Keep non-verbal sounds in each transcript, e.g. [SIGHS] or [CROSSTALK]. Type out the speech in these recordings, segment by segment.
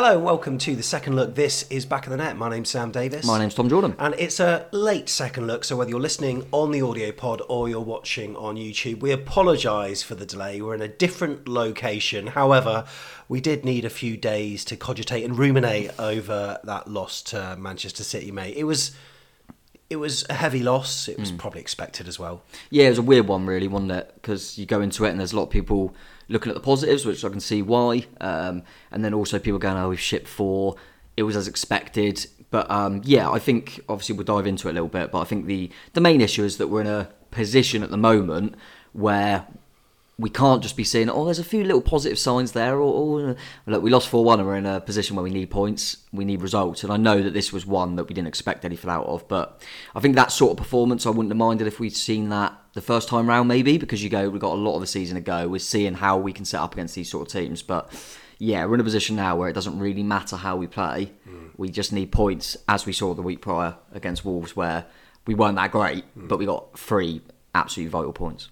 Hello and welcome to the second look. This is Back of the Net. My name's Sam Davis. My name's Tom Jordan. And it's a late second look, so whether you're listening on the audio pod or you're watching on YouTube, we apologise for the delay. We're in a different location. However, we did need a few days to cogitate and ruminate over that loss to Manchester City, mate. It was it was a heavy loss. It was hmm. probably expected as well. Yeah, it was a weird one, really, wasn't it? Because you go into it and there's a lot of people looking at the positives, which I can see why, um, and then also people going, "Oh, we've shipped four. It was as expected." But um, yeah, I think obviously we'll dive into it a little bit. But I think the the main issue is that we're in a position at the moment where we can't just be saying, "Oh, there's a few little positive signs there," or, or look, we lost four one, and we're in a position where we need points, we need results, and I know that this was one that we didn't expect anything out of. But I think that sort of performance, I wouldn't have minded if we'd seen that the first time round, maybe because you go, we've got a lot of the season to go. We're seeing how we can set up against these sort of teams, but yeah, we're in a position now where it doesn't really matter how we play. Hmm. We just need points, as we saw the week prior against Wolves, where we weren't that great, hmm. but we got three absolutely vital points.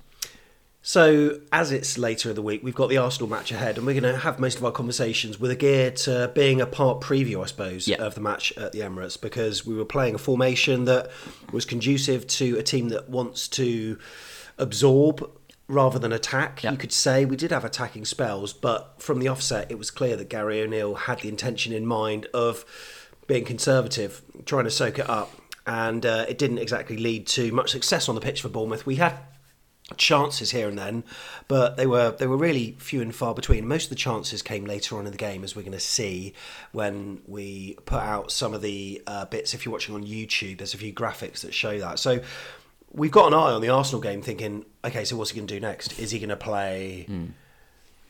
So, as it's later in the week, we've got the Arsenal match ahead, and we're going to have most of our conversations with a gear to being a part preview, I suppose, Yeah. of the match at the Emirates because we were playing a formation that was conducive to a team that wants to absorb rather than attack. Yeah. You could say we did have attacking spells, but from the offset, it was clear that Gary O'Neil had the intention in mind of being conservative, trying to soak it up, and uh, it didn't exactly lead to much success on the pitch for Bournemouth. We had chances here and then, but they were they were really few and far between. Most of the chances came later on in the game, as we're going to see when we put out some of the uh, bits. If you're watching on YouTube, there's a few graphics that show that. So we've got an eye on the Arsenal game, thinking, okay, so what's he going to do next? Is he going to play?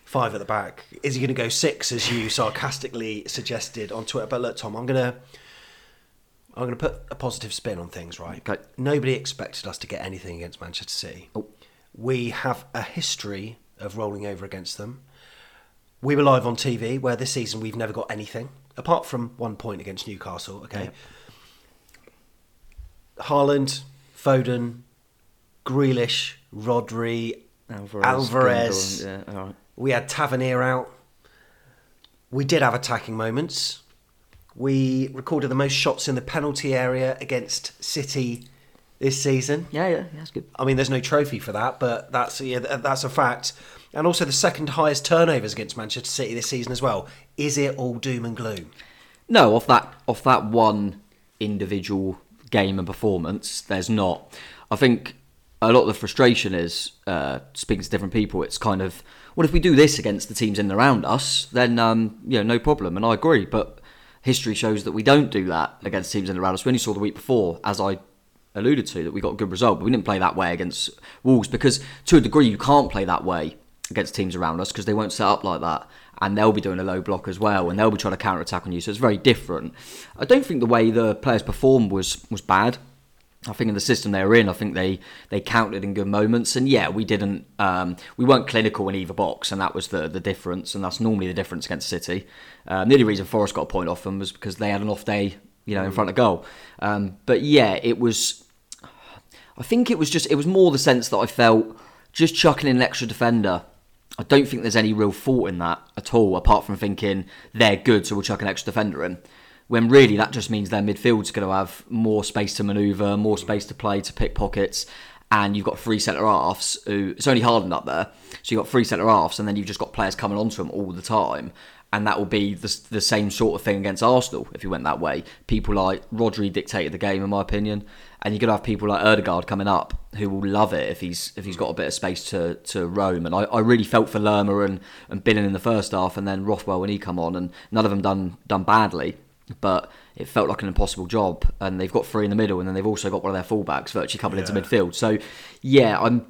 Five at the back. Is he going to go six, as you sarcastically suggested on Twitter? But look, Tom, I'm going to I'm going to put a positive spin on things, right? Okay. Nobody expected us to get anything against Manchester City. We have a history of rolling over against them. We were live on TV, where this season we've never got anything, apart from one point against Newcastle, okay? Haaland, Foden, Grealish, Rodri, Alvarez. Yeah, all right. We had Tavernier out. We did have attacking moments. We recorded the most shots in the penalty area against City this season. Yeah, yeah, yeah, that's good. I mean, there's no trophy for that, but that's yeah, that's a fact. and also the second highest turnovers against Manchester City this season as well. Is it all doom and gloom? No, off that off that one individual game and performance, there's not. I think a lot of the frustration is uh, speaking to different people. It's kind of, well, if we do this against the teams in and around us, then um, you know, no problem. And I agree, but history shows that we don't do that against teams in and around us. We only saw the week before, as I alluded to, that we got a good result, but we didn't play that way against Wolves because, to a degree, you can't play that way against teams around us because they won't set up like that and they'll be doing a low block as well, and they'll be trying to counter attack on you. So it's very different. I don't think the way the players performed was was bad. I think in the system they were in, I think they they counted in good moments, and yeah, we didn't um, we weren't clinical in either box, and that was the the difference, and that's normally the difference against City. Um, the only reason Forest got a point off them was because they had an off day, you know, in front of goal. Um, but yeah, it was. I think it was just it was more the sense that I felt just chucking in an extra defender I don't think there's any real thought in that at all, apart from thinking they're good, so we'll chuck an extra defender in. When really that just means their midfield's going to have more space to manoeuvre, more space to play, to pick pockets, and you've got three centre halves who it's only hardened up there, so you've got three centre halves, and then you've just got players coming onto them all the time. And that will be the, the same sort of thing against Arsenal if you went that way. People like Rodri dictated the game, in my opinion and you're gonna have people like Odegaard coming up who will love it if he's if he's got a bit of space to, to roam. And I, I really felt for Lerma and and Billing in the first half, and then Rothwell when he come on, and none of them done done badly, but it felt like an impossible job. And they've got three in the middle, and then they've also got one of their fullbacks virtually coming yeah. into midfield. So yeah, I'm.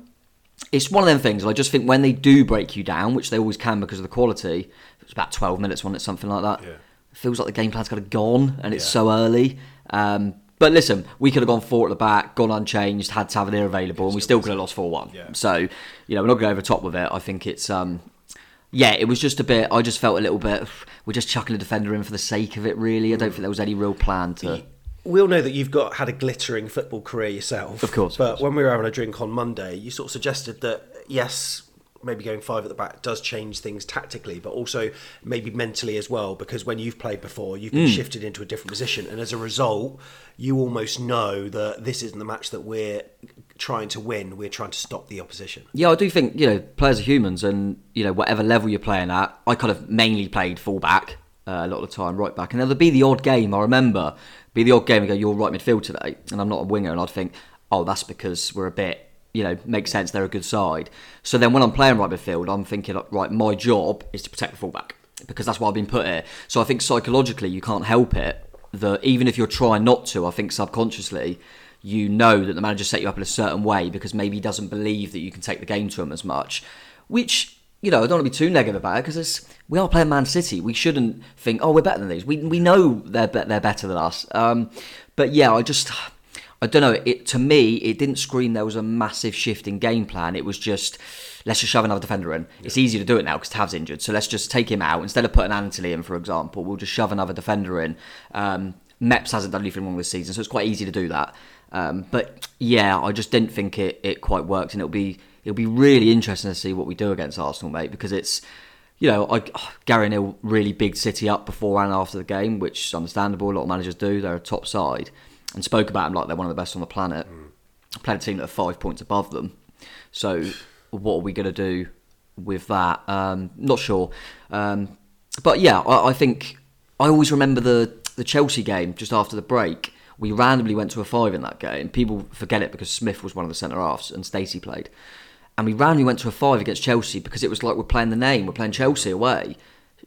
It's one of them things. I just think when they do break you down, which they always can because of the quality, it's about 12 minutes, wasn't it? Something like that. Yeah. It feels like the game plan's kind of gone, and it's yeah. so early. Um, but listen, we could have gone four at the back, gone unchanged, had Tavernier available, and we still could have lost four one. Yeah. So, you know, we're not going over top with it. I think it's um, yeah, it was just a bit. I just felt a little bit. We're just chucking a defender in for the sake of it. Really, I don't think there was any real plan to. We all know that you've got had a glittering football career yourself, of course. But when we were having a drink on Monday, you sort of suggested that yes, maybe going five at the back does change things tactically, but also maybe mentally as well. Because when you've played before, you've been mm. shifted into a different position, and as a result, you almost know that this isn't the match that we're trying to win. We're trying to stop the opposition. Yeah, I do think you know players are humans, and you know whatever level you're playing at. I kind of mainly played fullback uh, a lot of the time, right back, and there'll be the odd game. I remember be the odd game and go, "You're right midfield today," and I'm not a winger, and I'd think, "Oh, that's because we're a bit." You know, makes sense. They're a good side. So then, when I'm playing right midfield, I'm thinking, right, my job is to protect the fullback because that's why I've been put here. So I think psychologically, you can't help it that even if you're trying not to, I think subconsciously you know that the manager set you up in a certain way because maybe he doesn't believe that you can take the game to him as much. Which, you know, I don't want to be too negative about it because we are playing Man City. We shouldn't think, oh, we're better than these. We, we know they're, they're better than us. Um, but yeah, I just. I don't know. It to me, it didn't scream there was a massive shift in game plan. It was just let's just shove another defender in. Yeah. It's easy to do it now because Tav's injured, so let's just take him out instead of putting Anthony in, for example. We'll just shove another defender in. Um, Meps hasn't done anything wrong this season, so it's quite easy to do that. Um, but yeah, I just didn't think it, it quite worked, and it'll be it'll be really interesting to see what we do against Arsenal, mate, because it's you know, I, oh, Gary Neil really big City up before and after the game, which is understandable. A lot of managers do. They're a top side, and spoke about them like they're one of the best on the planet. Mm. Played a team that are five points above them. So, what are we going to do with that? Um, not sure. Um, but yeah, I, I think I always remember the the Chelsea game just after the break. We randomly went to a five in that game. People forget it because Smith was one of the centre halves and Stacey played. And we randomly went to a five against Chelsea because it was like we're playing the name, we're playing Chelsea away.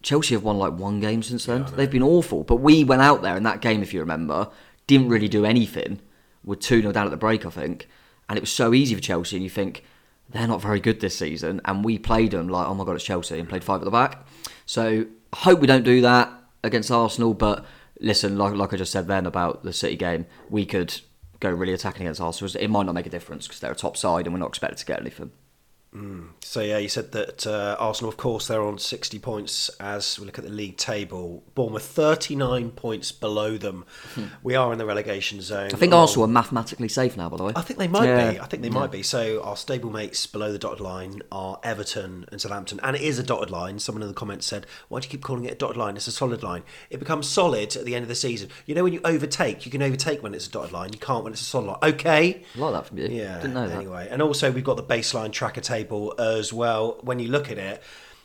Chelsea have won like one game since then. Yeah, They've been awful. But we went out there in that game, if you remember, didn't really do anything. We're 2 0 down at the break, I think. And it was so easy for Chelsea. And you think, they're not very good this season. And we played them like, oh my God, it's Chelsea, and played five at the back. So I hope we don't do that against Arsenal. But listen, like, like I just said then about the City game, we could go really attacking against Arsenal. It might not make a difference because they're a top side and we're not expected to get anything. Mm. So yeah, you said that uh, Arsenal, of course, they're on sixty points as we look at the league table. Bournemouth thirty nine points below them. Hmm. We are in the relegation zone. I think oh, Arsenal are mathematically safe now. By the way, I think they might yeah. be. I think they yeah. might be. So our stablemates below the dotted line are Everton and Southampton, and it is a dotted line. Someone in the comments said, "Why do you keep calling it a dotted line? It's a solid line. It becomes solid at the end of the season. You know when you overtake, you can overtake when it's a dotted line. You can't when it's a solid line. Okay, I like that from you. Yeah, didn't know that. Anyway, and also we've got the baseline tracker table table as well. When you look at it,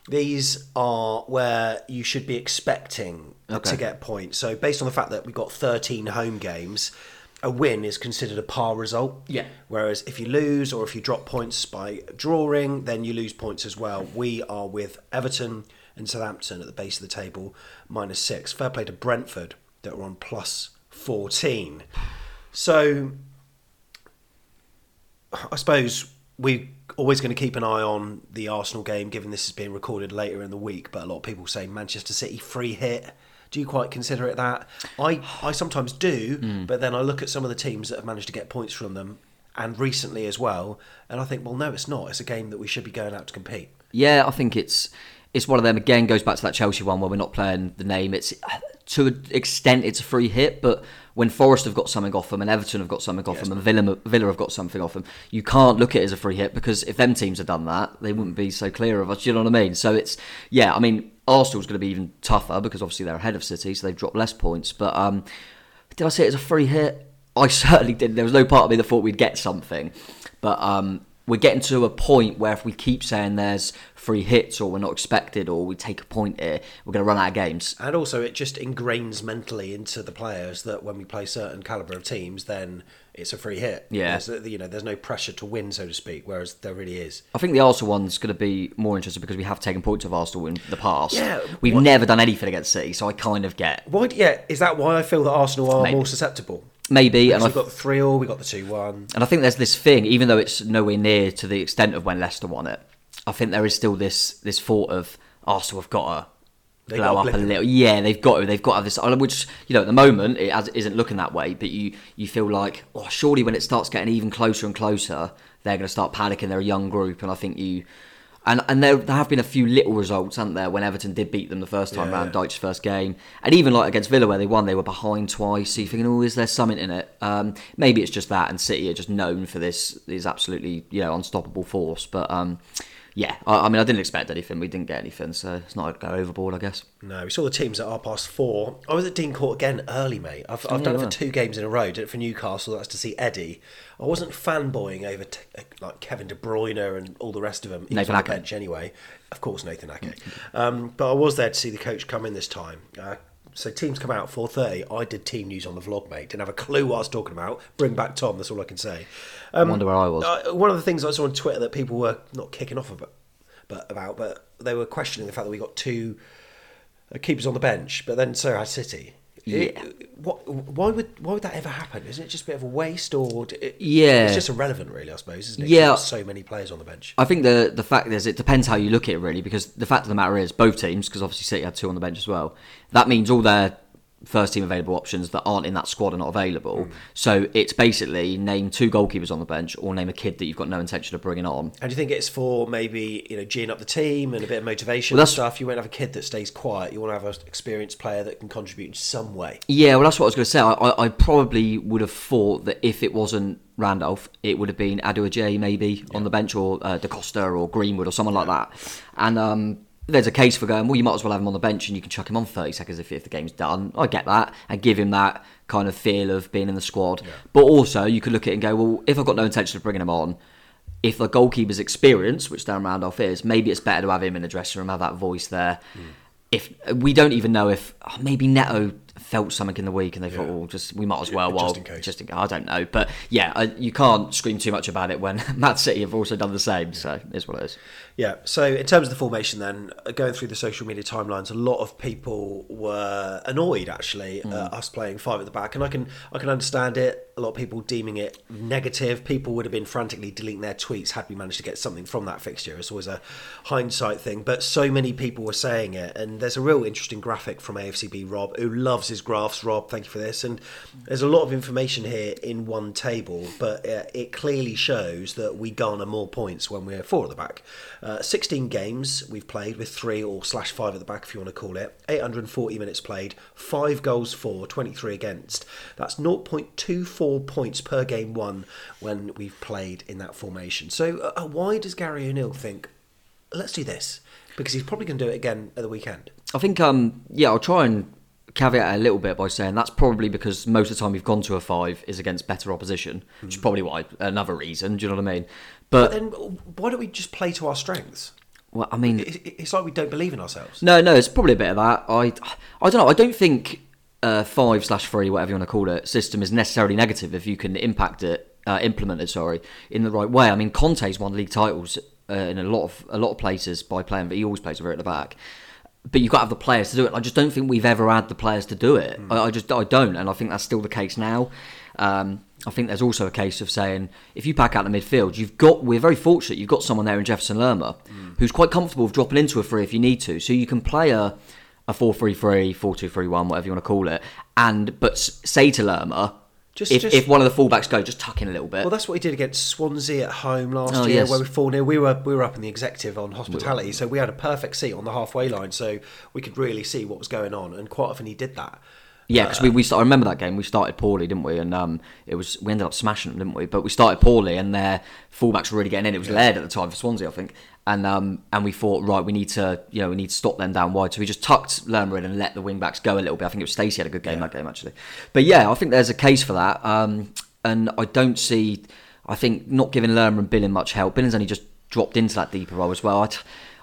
these are where you should be expecting Okay. to get points. So based on the fact that we've got 13 home games, a win is considered a par result. Yeah. Whereas if you lose or if you drop points by drawing, then you lose points as well. We are with Everton and Southampton at the base of the table, minus six. Fair play to Brentford that were on plus 14. So I suppose we're always going to keep an eye on the Arsenal game, given this is being recorded later in the week. But a lot of people say Manchester City free hit. Do you quite consider it that? I, I sometimes do, hmm. but then I look at some of the teams that have managed to get points from them, and recently as well, and I think, well, no, it's not. It's a game that we should be going out to compete. Yeah, I think it's it's one of them. Again, goes back to that Chelsea one where we're not playing the name. It's to an extent it's a free hit, but when Forest have got something off them and Everton have got something off them and Villa, Villa have got something off them, you can't look at it as a free hit because if them teams had done that, they wouldn't be so clear of us. You know what I mean? So it's yeah. I mean, Arsenal's going to be even tougher because obviously they're ahead of City, so they've dropped less points. But um, did I say it as a free hit? I [LAUGHS] certainly did. There was no part of me that thought we'd get something, but um, we're getting to a point where if we keep saying there's free hits or we're not expected or we take a point here, we're going to run out of games. And also, it just ingrains mentally into the players that when we play certain caliber of teams, then it's a free hit. Yeah. There's, uh, you know, there's no pressure to win, so to speak, whereas there really is. I think the Arsenal one's going to be more interesting because we have taken points of Arsenal in the past. Yeah, We've what- never done anything against City, so I kind of get Why? Yeah, is that why I feel that Arsenal are Maybe. more susceptible? Maybe, Because and we've got the three all, we got the two one. And I think there's this thing, even though it's nowhere near to the extent of when Leicester won it, I think there is still this this thought of Arsenal have got to They blow up a little. Yeah, they've got to. They've got to have this. Which you know, at the moment, it has, isn't looking that way. But you you feel like, oh, surely when it starts getting even closer and closer, they're going to start panicking. They're a young group, and I think you. And, and there, there have been a few little results, haven't there? When Everton did beat them the first time Yeah, round, yeah. Dyche's first game, and even like against Villa where they won, they were behind twice. So you're thinking, oh, is there something in it? Um, maybe it's just that, and City are just known for this this absolutely you know unstoppable force. But um, yeah, I, I mean, I didn't expect anything. We didn't get anything, so it's not go overboard, I guess. No, we saw the teams at our past four. I was at Dean Court again early, mate. I've, I've done it for two games in a row. Did it for Newcastle. That's to see Eddie. I wasn't fanboying over t- like Kevin De Bruyne and all the rest of them. He Nathan on the Ake. bench anyway. Of course, Nathan Ake. Um, but I was there to see the coach come in this time. Uh, so teams come out four thirty. I did team news on the vlog, mate. Didn't have a clue what I was talking about. Bring back Tom. That's all I can say. I wonder where I was. Uh, one of the things I saw on Twitter that people were not kicking off about, but about, but they were questioning the fact that we got two uh, keepers on the bench, but then so had City. It- Yeah. what? Why would why would that ever happen? Isn't it just a bit of a waste, or it, Yeah. it's just irrelevant, really? I suppose, isn't it? Yeah. so many players on the bench. I think the the fact is it depends how you look at it really because the fact of the matter is both teams because obviously City had two on the bench as well. That means all their first team available options that aren't in that squad are not available. So it's basically name two goalkeepers on the bench or name a kid that you've got no intention of bringing on. And do you think it's for maybe you know geeing up the team and a bit of motivation Well, and stuff? You won't have a kid that stays quiet. You want to have an experienced player that can contribute in some way. Yeah, well, that's what I was going to say. I, I, probably would have thought that if it wasn't Randolph, it would have been Adu-Adjei maybe on the bench, or uh, Da Costa, or Greenwood, or someone like that. And um, there's a case for going, well, you might as well have him on the bench and you can chuck him on 30 seconds if, if the game's done. I get that. And give him that kind of feel of being in the squad. But also, you could look at it and go, well, if I've got no intention of bringing him on, if the goalkeeper's experience, which Dan Randolph is, maybe it's better to have him in the dressing room, have that voice there. Hmm. If we don't even know if oh, maybe Neto felt something in the week and they thought, well, oh, just we might as well, Just well, in case. just in, I don't know, but yeah, you can't scream too much about it when [LAUGHS] Man City have also done the same. So it's what it is. Yeah. So in terms of the formation, then uh, going through the social media timelines, a lot of people were annoyed actually Mm. uh, us playing five at the back, and I can I can understand it. A lot of people deeming it negative. People would have been frantically deleting their tweets had we managed to get something from that fixture. It's always a hindsight thing, but so many people were saying it, and there's a real interesting graphic from AFCB Rob, who loves his graphs. Rob, thank you for this. And there's a lot of information here in one table, but uh, it clearly shows that we garner more points when we're four at the back. Uh, 16 games we've played with three or slash five at the back, if you want to call it. 840 minutes played, five goals for, 23 against. That's 0.24 points per game won when we've played in that formation. So uh, why does Gary O'Neil think, let's do this? Because he's probably going to do it again at the weekend. I think, um, yeah, I'll try and caveat a little bit by saying that's probably because most of the time we've gone to a five is against better opposition, which is probably why another reason. Do you know what I mean? But But, then why don't we just play to our strengths? well, I mean, It- it- It's like we don't believe in ourselves. No, no, it's probably a bit of that. I, I don't know. I don't think uh, five slash three, whatever you want to call it, system is necessarily negative if you can impact it, uh, implement it. Sorry, in the right way. I mean, Conte's won league titles uh, in a lot of a lot of places by playing, but he always plays with it at the back. But you've got to have the players to do it. I just don't think we've ever had the players to do it. I, I just I don't, and I think that's still the case now. Um, I think there's also a case of saying if you pack out the midfield, you've got we're very fortunate. You've got someone there in Jefferson Lerma mm. who's quite comfortable with dropping into a three if you need to. So you can play a a 4-3-3, 4-2-3-1, whatever you want to call it, and but say to Lerma, Just- if, just- if one of the fullbacks go, just tuck in a little bit. Well, that's what we did against Swansea at home last Oh, year, yes. where we four 0 We were we were up in the executive on hospitality, so we had a perfect seat on the halfway line, so we could really see what was going on. And quite often he did that. Yeah, because we, we start, I remember that game. We started poorly, didn't we? And um, it was we ended up smashing them, didn't we? But we started poorly, and their fullbacks were really getting in. It was Laird at the time for Swansea, I think. And um, and we thought, right, we need to, you know, we need to stop them down wide. So we just tucked Lerma in and let the wing backs go a little bit. I think it was Stacey had a good game that game actually. But yeah, I think there's a case for that. Um, and I don't see, I think not giving Lerma and Billing much help. Billing's only just dropped into that deeper role as well. I, t-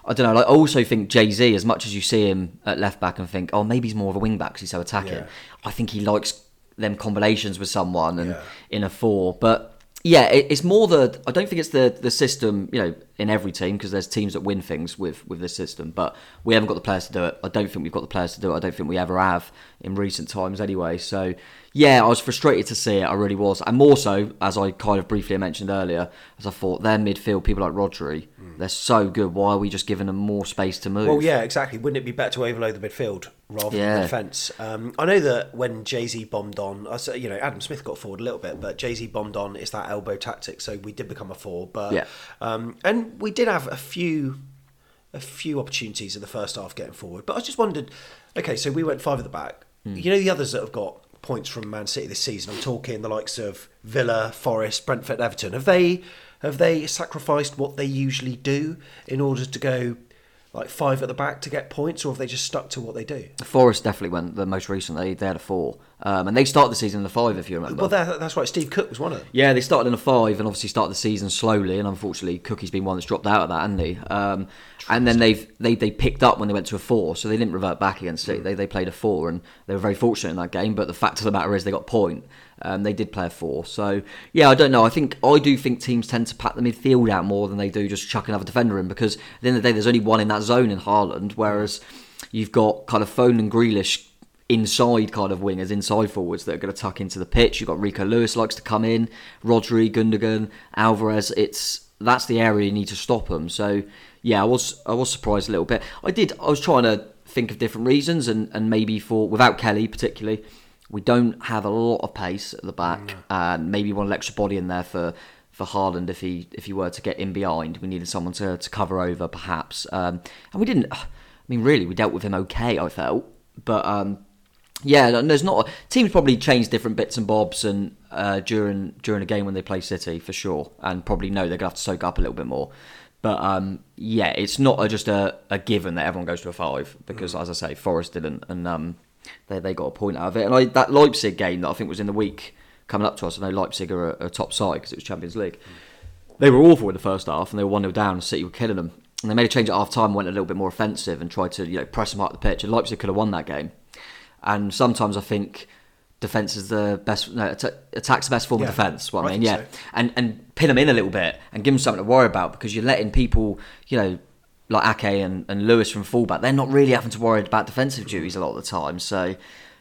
I don't know. Like, I also think Jay Z, as much as you see him at left back and think, oh, maybe he's more of a wing back because he's so attacking. Yeah. I think he likes them combinations with someone and Yeah. in a four. But yeah, it, it's more the. I don't think it's the the system. You know, in every team because there's teams that win things with with this system. But we haven't got the players to do it. I don't think we've got the players to do it. I don't think we ever have in recent times anyway. So yeah, I was frustrated to see it. I really was, and more so as I kind of briefly mentioned earlier, as I thought their midfield people like Rodri, they're so good. Why are we just giving them more space to move? Well, yeah, exactly. Wouldn't it be better to overload the midfield rather than Yeah. the defence? Um, I know that when Jay Z bombed on, I said, you know, Adam Smith got forward a little bit, but Jay Z bombed on. It's that elbow tactic, so we did become a four. But Yeah. um, and we did have a few a few opportunities in the first half getting forward. But I just wondered, okay, so we went five at the back. Hmm. You know the others that have got points from Man City this season. I'm talking the likes of Villa, Forest, Brentford, Everton. Have they have they sacrificed what they usually do in order to go like five at the back to get points, or have they just stuck to what they do? Forest definitely went the most recently. They had a four, um, and they started the season in a five, if you remember. Well, that, that's right. Steve Cook was one of them. Yeah, they started in a five and obviously started the season slowly. And unfortunately, Cookie's been one that's dropped out of that, hasn't he? Um, and then they've they, they picked up when they went to a four, so they didn't revert back against it. They, they played a four, and they were very fortunate in that game. But the fact of the matter is, they got a point. Um, they did play a four, so yeah, I don't know. I think I do think teams tend to pack the midfield out more than they do just chuck another defender in because at the end of the day, there's only one in that zone in Haaland, whereas you've got kind of Foden and Grealish inside kind of wingers, inside forwards that are going to tuck into the pitch. You've got Rico Lewis likes to come in, Rodri, Gundogan, Alvarez. It's that's the area you need to stop them. So yeah, I was I was surprised a little bit. I did. I was trying to think of different reasons, and and maybe for without Kelly particularly, we don't have a lot of pace at the back, and maybe one extra body in there for. For Haaland, if he if he were to get in behind, we needed someone to, to cover over, perhaps. Um, and we didn't. I mean, really, we dealt with him okay. I felt, but um, yeah, and there's not teams probably change different bits and bobs and uh, during during a game when they play City for sure, and probably know they're gonna have to soak up a little bit more. But um, yeah, it's not a, just a, a given that everyone goes to a five because, as I say, Forest didn't, and um, they they got a point out of it. And I, that Leipzig game that I think was in the week coming up to us, I know Leipzig are a, a top side because it was Champions League. They were awful in the first half, and they were one 0 down. and City were killing them, and they made a change at half time, and went a little bit more offensive, and tried to you know press them out the pitch. And Leipzig could have won that game. And sometimes I think defense is the best. No, att- attack's the best form Yeah, of defense. What I I mean, yeah, so. and and pin them in a little bit and give them something to worry about because you're letting people, you know, like Ake and, and Lewis from fullback. They're not really having to worry about defensive duties a lot of the time. So.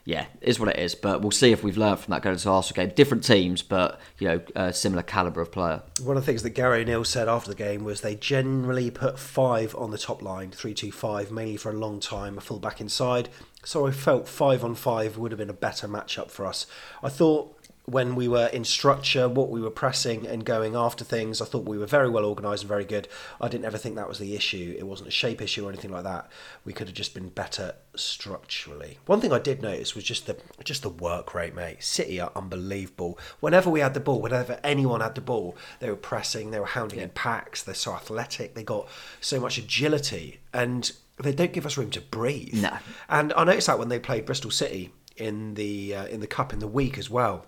Yeah, is what it is, but we'll see if we've learned from that going to Arsenal game. Different teams, but you know, uh, similar caliber of player. One of the things that Gary O'Neil said after the game was they generally put five on the top line, three two five, mainly for a long time, a full back inside. So I felt five on five would have been a better matchup for us. I thought when we were in structure, what we were pressing and going after things, I thought we were very well organised and very good. I didn't ever think that was the issue. It wasn't a shape issue or anything like that. We could have just been better structurally. One thing I did notice was just the just the work rate, mate. City are unbelievable. Whenever we had the ball, whenever anyone had the ball, they were pressing, they were hounding in packs. They're so athletic. They got so much agility, and they don't give us room to breathe. No. And I noticed that when they played Bristol City in the uh, in the cup in the week as well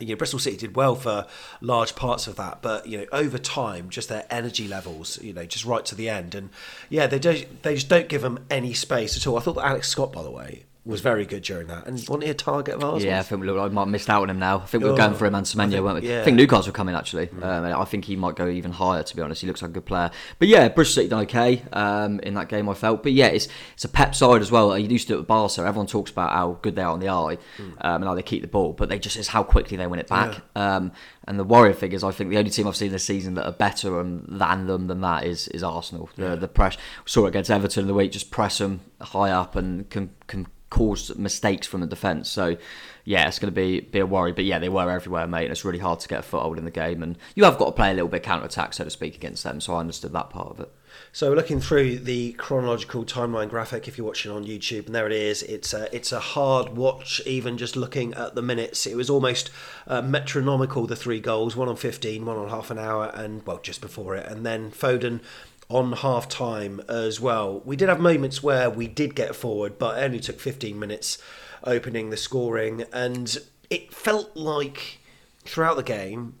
you know, Bristol City did well for large parts of that, but you know, over time, just their energy levels, you know, just right to the end, and yeah, they don't, they just don't give them any space at all. I thought that Alex Scott, by the way, was very good during that, and wasn't he a target of ours? Yeah, I think we I might have missed out on him now. I think we were Oh, going for him and think- weren't we? yeah. I think Newcastle coming actually. Um, and I think he might go even higher. To be honest, he looks like a good player. But yeah, Bristol City done okay um, in that game. I felt, but yeah, it's it's a pep side as well. You used to do it with Barca. Everyone talks about how good they are on the eye um, and how they keep the ball, but they just it's how quickly they win it back. Um, and the Warrior figures, I think the only team I've seen this season that are better um, than them than that is is Arsenal. The the press saw it against Everton in the week, just press them high up and can can cause mistakes from the defence. So, yeah, it's going to be be a worry. But yeah, they were everywhere, mate. And it's really hard to get a foothold in the game. And you have got to play a little bit counter attack, so to speak, against them. So I understood that part of it. So looking through the chronological timeline graphic. If you're watching on YouTube, and there it is. It's a, it's a hard watch. Even just looking at the minutes, it was almost uh, metronomical. The three goals, one on 15, one on half an hour, and well, just before it, and then Foden on half time as well. We did have moments where we did get forward, but it only took 15 minutes opening the scoring, and it felt like throughout the game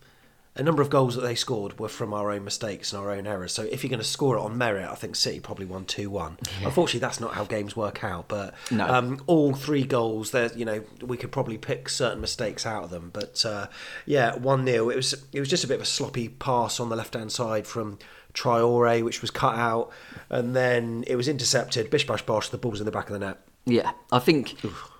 a number of goals that they scored were from our own mistakes and our own errors. So if you're going to score it on merit, I think City probably won two one. Unfortunately, that's not how games work out. But No. um, all three goals, there, you know, we could probably pick certain mistakes out of them. But uh, yeah, one 0 It was it was just a bit of a sloppy pass on the left hand side from. Traore, which was cut out, and then it was intercepted. Bish bash bosh, the ball was in the back of the net. Yeah, I think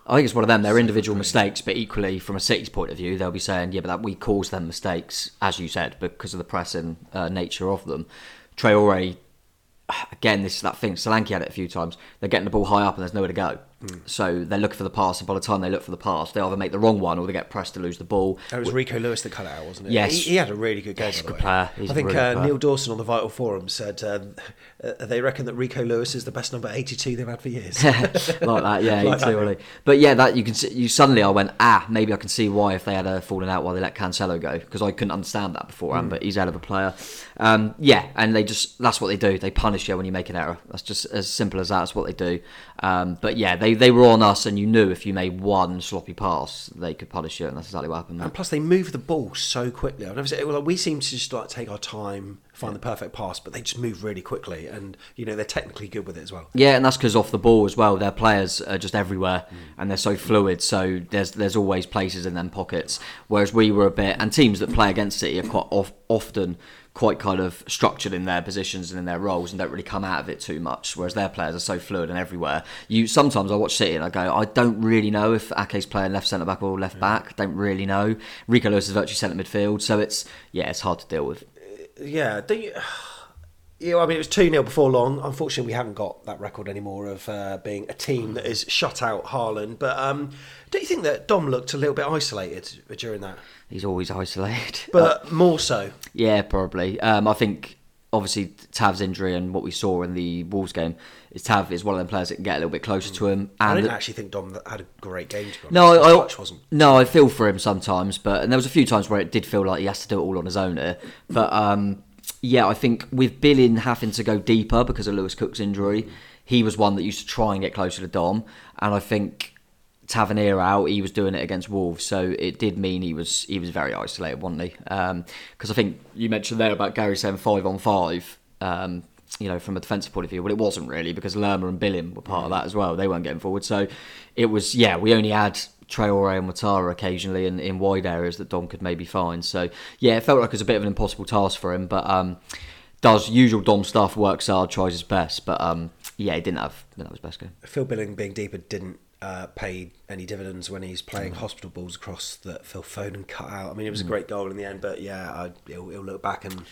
I think it's one of them. They're individual mistakes, but equally from a City's point of view, they'll be saying, "Yeah, but that we caused them mistakes, as you said, because of the pressing uh, nature of them." Traore, again, this is that thing. Solanke had it a few times. They're getting the ball high up and there's nowhere to go, so they're looking for the pass. And by the time they look for the pass, they either make the wrong one or they get pressed to lose the ball. It was Rico Lewis that cut it out, wasn't it? Yes. he, he had a really good game. Yes, good player. He's I think really uh, player. Neil Dawson on the Vital Forum said um, uh, they reckon that Rico Lewis is the best number eighty-two they've had for years. [LAUGHS] like that, yeah, [LAUGHS] Like that, totally. But yeah, that you can see, you suddenly I went ah maybe I can see why if they had a fallen out while they let Cancelo go because I couldn't understand that beforehand. But he's hell of a player. Um, yeah, and they just that's what they do. They punish you when you make an error. That's just as simple as that. That's what they do. Um, but yeah, they they were on us, and you knew if you made one sloppy pass, they could punish you, and that's exactly what happened. And plus, they move the ball so quickly. I've never said like, we seem to just like take our time, find the perfect pass, but they just move really quickly, and you know they're technically good with it as well. Yeah, and that's because off the ball as well, their players are just everywhere mm. and they're so fluid. So there's there's always places in them pockets. Whereas we were a bit, and teams that play against City are quite off, often quite kind of structured in their positions and in their roles and don't really come out of it too much. Whereas their players are so fluid and everywhere. You sometimes I watch City and I go, I don't really know if Ake's playing left centre back or left back. Don't really know. Rico Lewis is virtually centre midfield, so it's yeah, it's hard to deal with. Yeah, do you? [SIGHS] Yeah, I mean, it was 2 0 before long. Unfortunately, we haven't got that record anymore of uh, being a team that has shut out Haaland. But um, do you think that Dom looked a little bit isolated during that? He's always isolated. But [LAUGHS] more so. Yeah, probably. Um, I think obviously Tav's injury and what we saw in the Wolves game is Tav is one of them players that can get a little bit closer to him. I And didn't actually think Dom had a great game. To be no, His I, wasn't. no, I feel for him sometimes, but and there was a few times where it did feel like he has to do it all on his own here. But um, yeah, I think with Billing having to go deeper because of Lewis Cook's injury, he was one that used to try and get closer to Dom, and I think. Tavernier out, he was doing it against Wolves, so it did mean he was he was very isolated, wasn't he? Because I think you mentioned there about Gary saying five on five, um, you know, from a defensive point of view. but it wasn't really because Lerma and Billing were part of that as well. They weren't getting forward, so it was yeah. We only had Traore and Ouattara occasionally in, in wide areas that Dom could maybe find. So yeah, it felt like it was a bit of an impossible task for him, but um, does usual Dom stuff, works hard, tries his best, but um, yeah, he didn't have didn't best game. Phil Billing being deeper didn't uh, pay any dividends when he's playing hospital balls across that Phil Foden cut out. I mean, it was a great goal in the end, but yeah, I, he'll, he'll look back and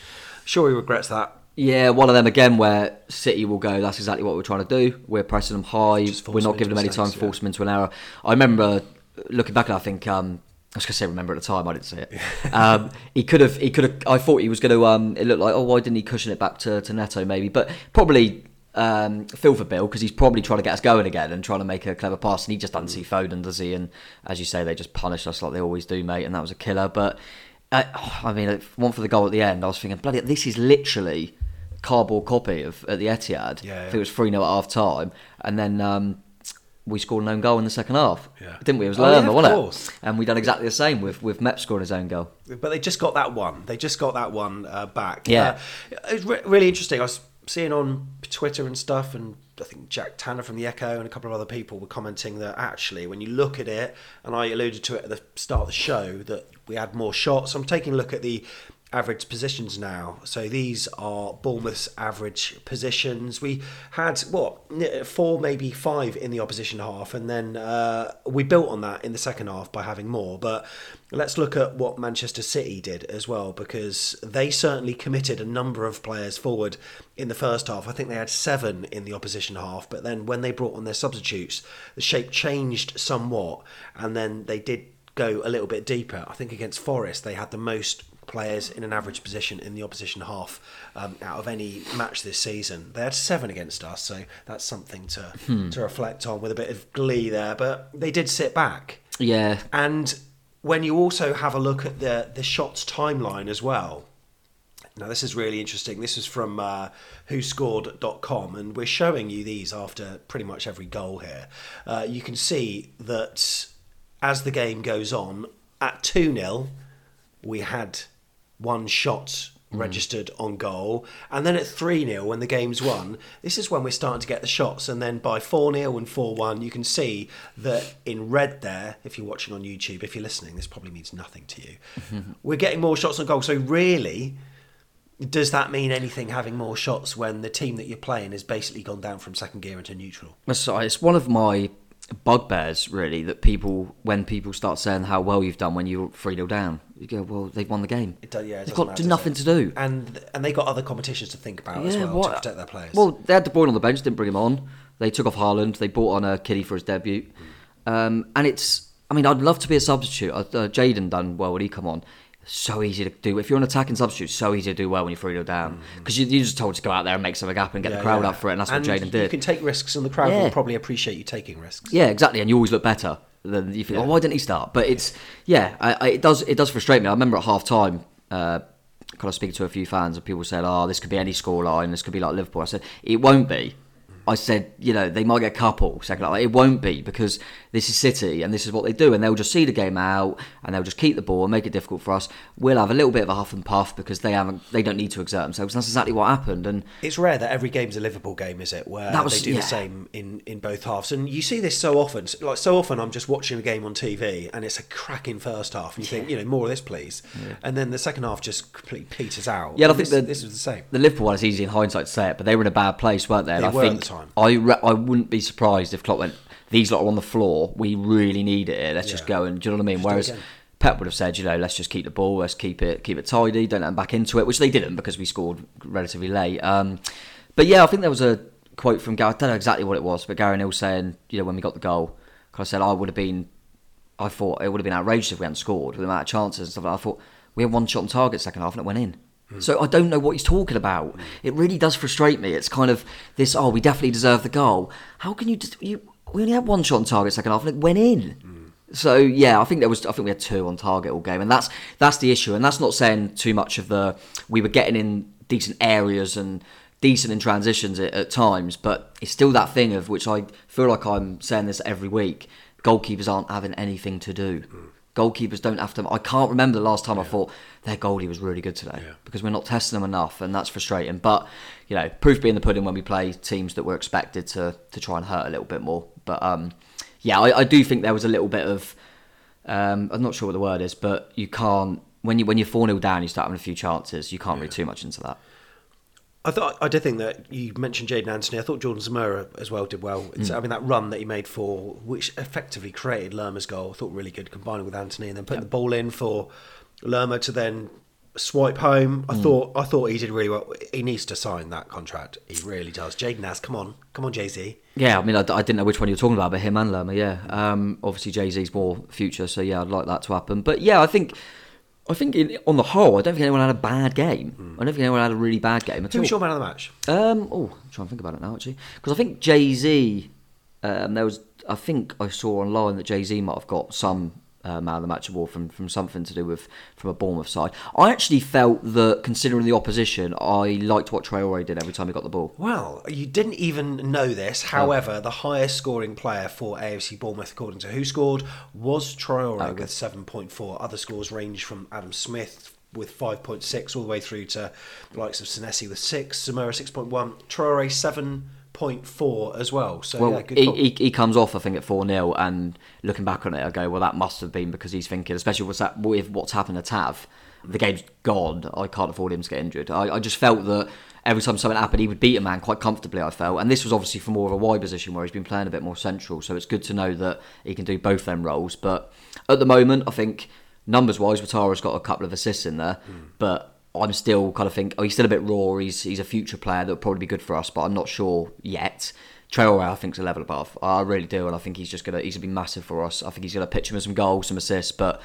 sure he regrets that. Yeah, one of them again where City will go. That's exactly what we're trying to do. We're pressing them high. We're not giving them any time. mistakes, Force them into an error. I remember looking back. And I think um, I was gonna say remember at the time. I didn't say it. [LAUGHS] um, he could have. He could have. I thought he was going to. Um, it looked like oh why didn't he cushion it back to, to Neto maybe? But probably. Um, feel for Bill because he's probably trying to get us going again and trying to make a clever pass, and he just doesn't see Foden, does he? And as you say, they just punish us like they always do, mate. And that was a killer. But uh, I mean, one for the goal at the end. I was thinking, bloody, this is literally cardboard copy of at the Etihad. Yeah, I think it was 3 0 at half time. And then, um, we scored an own goal in the second half, Yeah. didn't we? It was Oh, yeah, Lerma, wasn't course. it? And we done exactly the same with with Mep scoring his own goal. but they just got that one. They just got that one uh, back. Yeah. uh, it's re- really interesting. I was seeing on Twitter and stuff, and I think Jack Tanner from the Echo and a couple of other people were commenting that actually, when you look at it, and I alluded to it at the start of the show, that we had more shots. I'm taking a look at the average positions now. So these are Bournemouth's average positions. We had what four, maybe five in the opposition half, and then uh, we built on that in the second half by having more. But let's look at what Manchester City did as well, because they certainly committed a number of players forward in the first half. I think they had seven in the opposition half, but then when they brought on their substitutes, the shape changed somewhat, and then they did go a little bit deeper. I think against Forest, they had the most players in an average position in the opposition half um, out of any match this season. They had seven against us, so that's something to to reflect on with a bit of glee there. But they did sit back, Yeah, and when you also have a look at the the shots timeline as well. Now this is really interesting. This is from uh, WhoScored.com, and we're showing you these after pretty much every goal here. Uh, you can see that as the game goes on, at two 0 we had one shot registered on goal, and then at three 0 when the game's won, this is when we're starting to get the shots, and then by four 0 and four one, you can see that in red there. If you're watching on YouTube, if you're listening, this probably means nothing to you. [LAUGHS] we're getting more shots on goal, so really. Does that mean anything having more shots when the team that you're playing has basically gone down from second gear into neutral? That's right. It's one of my bugbears, really, that people, when people start saying how well you've done when you're 3 0 down, you go, well, they've won the game. It yeah, it they've got matter, nothing it? to do. and and they got other competitions to think about as well to protect their players. Well, they had De Bruyne on the bench, didn't bring him on. They took off Haaland. They brought on a Kitty for his debut. Um, and it's, I mean, I'd love to be a substitute. Uh, uh, Jaidon done well when he come on. So easy to do. If you're an attacking substitute, so easy to do well when you're 3 0 down. Because you, you're just told to go out there and make something happen, get Yeah, the crowd yeah. up for it, and that's And what Jaidon did. You can take risks, and the crowd Yeah. will probably appreciate you taking risks. Yeah, exactly, and you always look better. Than you think, oh, why didn't he start? But it's yeah, I, I, it does it does frustrate me. I remember at half time, uh, kind of speaking to a few fans, and people said, "Oh, this could be any scoreline. This could be like Liverpool." I said, "It won't be." I said, you know, they might get a couple second. Like, it won't be because this is City and this is what they do, and they'll just see the game out and they'll just keep the ball and make it difficult for us. We'll have a little bit of a huff and puff because they haven't, they don't need to exert themselves. And that's exactly what happened. And It's rare that every game's a Liverpool game, is it? Where That was- they do yeah. the same in, in both halves, and you see this so often. Like so often, I'm just watching a game on TV, and it's a cracking first half, and you think, you know, more of this, please. And then the second half just completely peters out. Yeah, I think this, the, this was the same. The Liverpool one is easy in hindsight to say it, but they were in a bad place, weren't they? They I were at the time. I re- I wouldn't be surprised if Klopp went, "These lot are on the floor. We really need it. here. Let's just go and do you know what I mean?" Just Whereas. Pep would have said, "You know, let's just keep the ball. Let's keep it keep it tidy. Don't let them back into it," which they didn't because we scored relatively late. Um, but yeah, I think there was a quote from Gary. I don't know exactly what it was, but Gary Neal saying, you know, when we got the goal, 'cause I said I would have been I thought it would have been outrageous if we hadn't scored with the amount of chances and stuff. Like that. I thought we had one shot on target second half and it went in. So I don't know what he's talking about. It really does frustrate me. It's kind of this. Oh, we definitely deserve the goal. How can you? Just, you we only had one shot on target second half and it went in. So yeah, I think there was. I think we had two on target all game, and that's that's the issue. And that's not saying too much of the. We were getting in decent areas and decent in transitions at, at times, but it's still that thing of which I feel like I'm saying this every week. Goalkeepers aren't having anything to do. Goalkeepers don't have to. I can't remember the last time I thought their goalie was really good today because we're not testing them enough, and that's frustrating. But you know, proof being the pudding when we play teams that we're expected to to try and hurt a little bit more. But um, yeah, I, I do think there was a little bit of. Um, I'm not sure what the word is, but you can't when you when you're four 0 down, you start having a few chances. You can't read too much into that. I thought I did think that you mentioned Jaidon Anthony. I thought Jordan Zemura as well did well. It's, Hmm. I mean that run that he made for which effectively created Lerma's goal. I thought really good combining with Anthony and then putting the ball in for Lerma to then swipe home. I thought I thought he did really well. He needs to sign that contract. He really does. Jaden Nas, come on, come on, Jay Z. Yeah, I mean, I, I didn't know which one you were talking about, but him and Lerma, yeah. Um, obviously, Jay Z's more future, so yeah, I'd like that to happen. But yeah, I think, I think in, on the whole, I don't think anyone had a bad game. I don't think anyone had a really bad game at Who all. was your man of the match? Um, oh, I'm trying to think about it now actually, because I think Jay Z. Um, there was, I think I saw online that Jay Z might have got some uh, man of the match award from, from something to do with from a Bournemouth side. I actually felt that considering the opposition, I liked what Traore did every time he got the ball. Well, you didn't even know this. However, the highest scoring player for AFC Bournemouth, according to Who Scored, was Traore with 7.4. Other scores range from Adam Smith with 5.6 all the way through to the likes of Senesi with 6, Zemura 6.1, Traore 7.4 as well. So, Well, yeah, good he, he, he comes off, I think, at 4 0, and looking back on it, I go, well, that must have been because he's thinking, especially with, that, with what's happened to Tav, the game's gone. I can't afford him to get injured. I, I just felt that every time something happened, he would beat a man quite comfortably, I felt. And this was obviously for more of a wide position where he's been playing a bit more central, so it's good to know that he can do both them roles. But at the moment, I think numbers wise, Ouattara's got a couple of assists in there, hmm. but. I'm still kind of think, oh, he's still a bit raw. He's he's a future player that would probably be good for us, but I'm not sure yet. Traore, I think, is a level above. I really do, and I think he's just gonna he's gonna be massive for us. I think he's gonna pitch him with some goals, some assists, but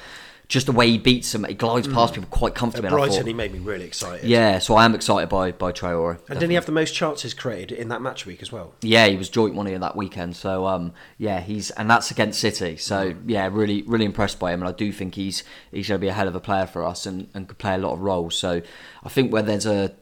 just the way he beats them, he glides past people quite At comfortably. and I Brighton, thought- he made me really excited. yeah, so I am excited by by Traore. And didn't he have the most chances created in that match week as well? Yeah, he was joint money in that weekend. So um, yeah, he's and that's against City. So yeah, really really impressed by him, and I do think he's he's going to be a hell of a player for us and, and could play a lot of roles. So I think where there's a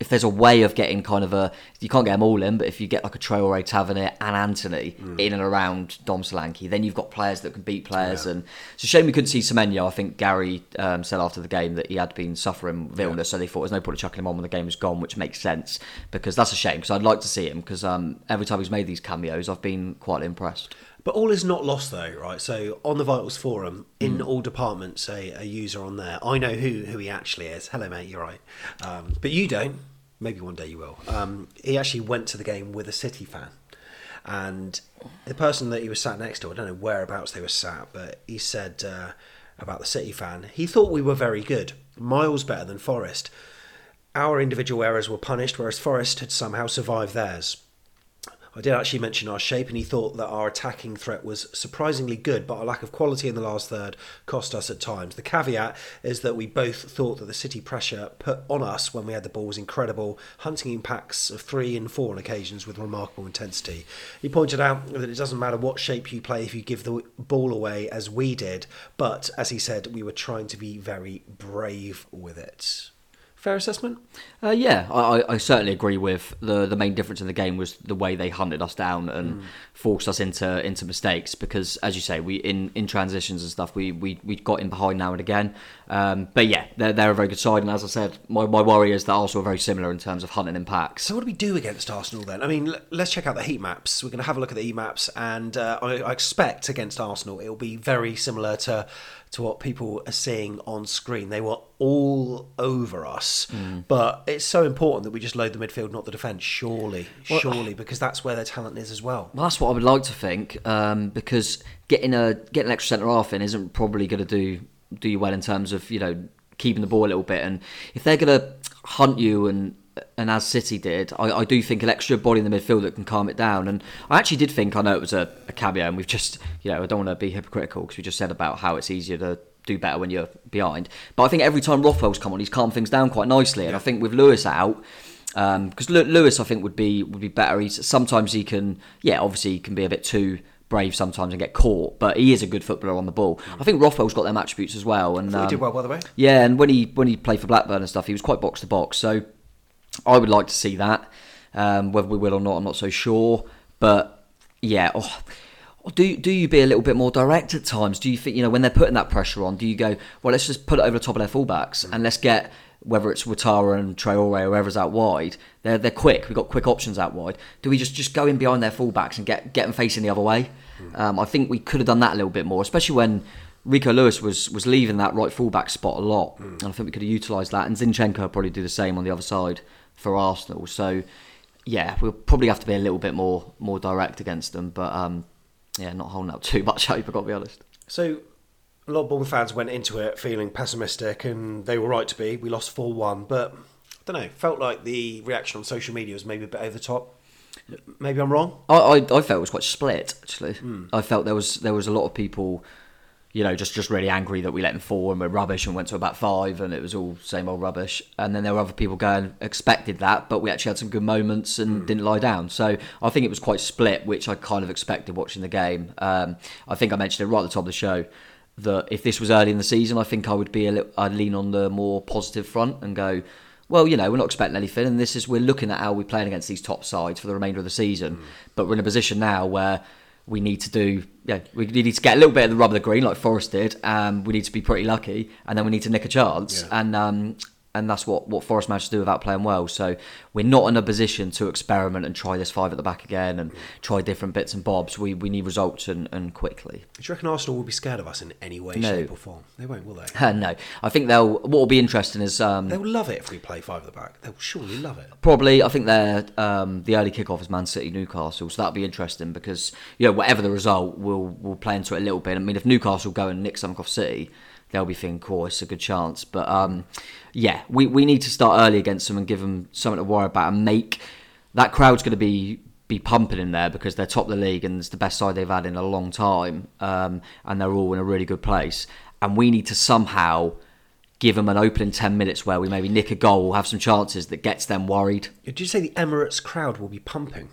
if there's a way of getting kind of a you can't get them all in, but if you get like a Traore, Tavernier, and Anthony in and around Dom Solanke, then you've got players that can beat players. And it's a shame we couldn't see Semenyo. I think Gary um, said after the game that he had been suffering with illness, so they thought there's no point of chucking him on when the game was gone, which makes sense because that's a shame. Because I'd like to see him because um, every time he's made these cameos, I've been quite impressed. But all is not lost, though, right? So on the Vitals forum, in all departments, a, a user on there, I know who who he actually is. Hello, mate, you're right. Um, but you don't. Maybe one day you will. Um, he actually went to the game with a City fan, and the person that he was sat next to, I don't know whereabouts they were sat, but he said uh, about the City fan, he thought we were very good, miles better than Forest. Our individual errors were punished, whereas Forest had somehow survived theirs. I did actually mention our shape, and he thought that our attacking threat was surprisingly good, but our lack of quality in the last third cost us at times. The caveat is that we both thought that the City pressure put on us when we had the ball was incredible, hunting in packs of three and four on occasions with remarkable intensity. He pointed out that it doesn't matter what shape you play if you give the ball away, as we did, but as he said, we were trying to be very brave with it. Fair assessment? Uh, yeah, I, I- certainly agree with the the main difference in the game was the way they hunted us down and forced us into into mistakes because as you say we in, in transitions and stuff we, we we got in behind now and again um, but yeah they're, they're a very good side and as I said my, my worry is that Arsenal are very similar in terms of hunting in packs So what do we do against Arsenal then? I mean, l- let's check out the heat maps. We're going to have a look at the heat maps, and uh, I, I expect against Arsenal it will be very similar to to what people are seeing on screen. They were all over us, but it's so important that we just load the midfield, not the defence. Surely, surely, because that's where their talent is as well. Well, that's what I would like to think, um, because getting a getting an extra centre half in isn't probably going to do do you well in terms of you know keeping the ball a little bit. And if they're going to hunt you and and as City did, I, I do think an extra body in the midfield that can calm it down. And I actually did think I know it was a, a cameo, and we've just you know I don't want to be hypocritical because we just said about how it's easier to do better when you're behind. But I think every time Rothwell's come on, he's calmed things down quite nicely. And I think with Lewis out because Lewis, I think would be would be better. He's sometimes he can, yeah, obviously he can be a bit too brave sometimes and get caught, but he is a good footballer on the ball. I think Rothwell's got them attributes as well, and thought he um, did well, by the way. Yeah, and when he when he played for Blackburn and stuff, he was quite box to box. So I would like to see that. Um, whether we will or not, I'm not so sure. But yeah, oh, do do you be a little bit more direct at times? Do you think you know when they're putting that pressure on? Do you go well? Let's just put it over the top of their fullbacks and let's get whether it's Ouattara and Traore or whoever's out wide. They're they're quick. We've got quick options out wide. Do we just just go in behind their fullbacks and get get them facing the other way? Um, I think we could have done that a little bit more, especially when. Rico Lewis was, was leaving that right fullback spot a lot, and I think we could have utilised that. And Zinchenko would probably do the same on the other side for Arsenal. So, yeah, we'll probably have to be a little bit more more direct against them. But um, yeah, not holding out [LAUGHS] too much hope. I've got to be honest. So, a lot of Bournemouth fans went into it feeling pessimistic, and they were right to be. We lost 4 1, but I don't know, felt like the reaction on social media was maybe a bit over the top. Maybe I'm wrong. I, I, I felt it was quite split actually. I felt there was there was a lot of people, you know, just just really angry that we let them fall and we're rubbish and went to about five and it was all same old rubbish. And then there were other people going expected that, but we actually had some good moments and didn't lie down. So I think it was quite split, which I kind of expected watching the game. Um, I think I mentioned it right at the top of the show. that if this was early in the season, I think I would be a little, I'd lean on the more positive front and go, well, you know, we're not expecting anything, and this is we're looking at how we're playing against these top sides for the remainder of the season. Mm. But we're in a position now where we need to do, yeah, we need to get a little bit of the rub of the green like Forest did. Um, we need to be pretty lucky, and then we need to nick a chance. Yeah. And um, and that's what, what Forest managed to do without playing well. So we're not in a position to experiment and try this five at the back again and try different bits and bobs. We we need results and, and quickly. Do you reckon Arsenal will be scared of us in any way, no. shape, or form? They won't, will they? [LAUGHS] No. I think they'll. What will be interesting is um, they'll love it if we play five at the back. They'll surely love it. Probably. I think they're um, the early kickoff is Man City Newcastle, so that'll be interesting because you know whatever the result, we'll we'll play into it a little bit. I mean, if Newcastle go and nick something off City they'll be thinking, "Cool, it's a good chance." But um, yeah, we, we need to start early against them and give them something to worry about and make that crowd's going to be be pumping in there because they're top of the league and it's the best side they've had in a long time, um, and they're all in a really good place. And we need to somehow give them an opening 10 minutes where we maybe nick a goal, have some chances that gets them worried. Did you say the Emirates crowd will be pumping?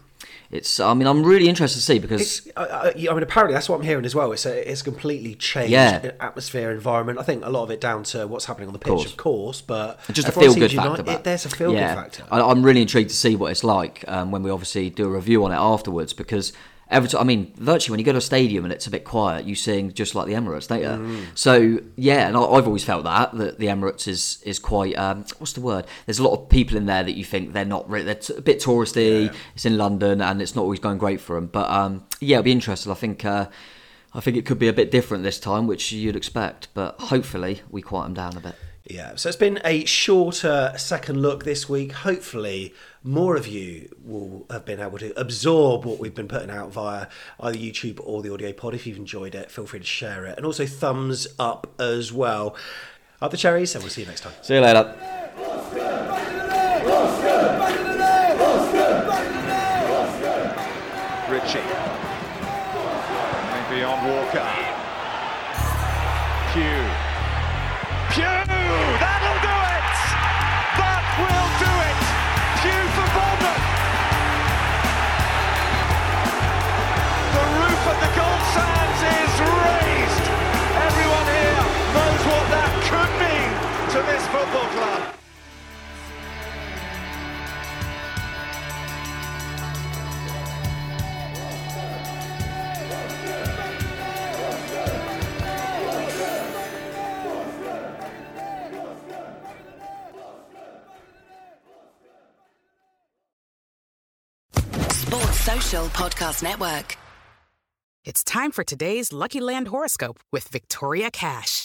It's. I mean, I'm really interested to see because I, I, mean, apparently that's what I'm hearing as well. It's a it's completely changed yeah. atmosphere, environment. I think a lot of it down to what's happening on the pitch, of course, of course but just a feel good factor. it, there's a feel good yeah. factor. I, am really intrigued to see what it's like um, when we obviously do a review on it afterwards because every time, I mean, virtually when you go to a stadium and it's a bit quiet, you sing just like the Emirates, don't you? Mm. So yeah, and I've always felt that that the Emirates is is quite um, what's the word? There's a lot of people in there that you think they're not really, they're a bit touristy. Yeah. It's in London and it's not always going great for them. But um, yeah, it'll be interesting. I think. Uh, I think it could be a bit different this time, which you'd expect, but hopefully we quiet them down a bit. Yeah, so it's been a shorter second look this week. Hopefully, more of you will have been able to absorb what we've been putting out via either YouTube or the audio pod. If you've enjoyed it, feel free to share it. And also, thumbs up as well. Up the cherries, and we'll see you next time. See you later. Ritchie. Maybe on Walker. Pugh. Pugh! Football club. Social Podcast Network. It's time for today's Lucky Land horoscope with Victoria Cash.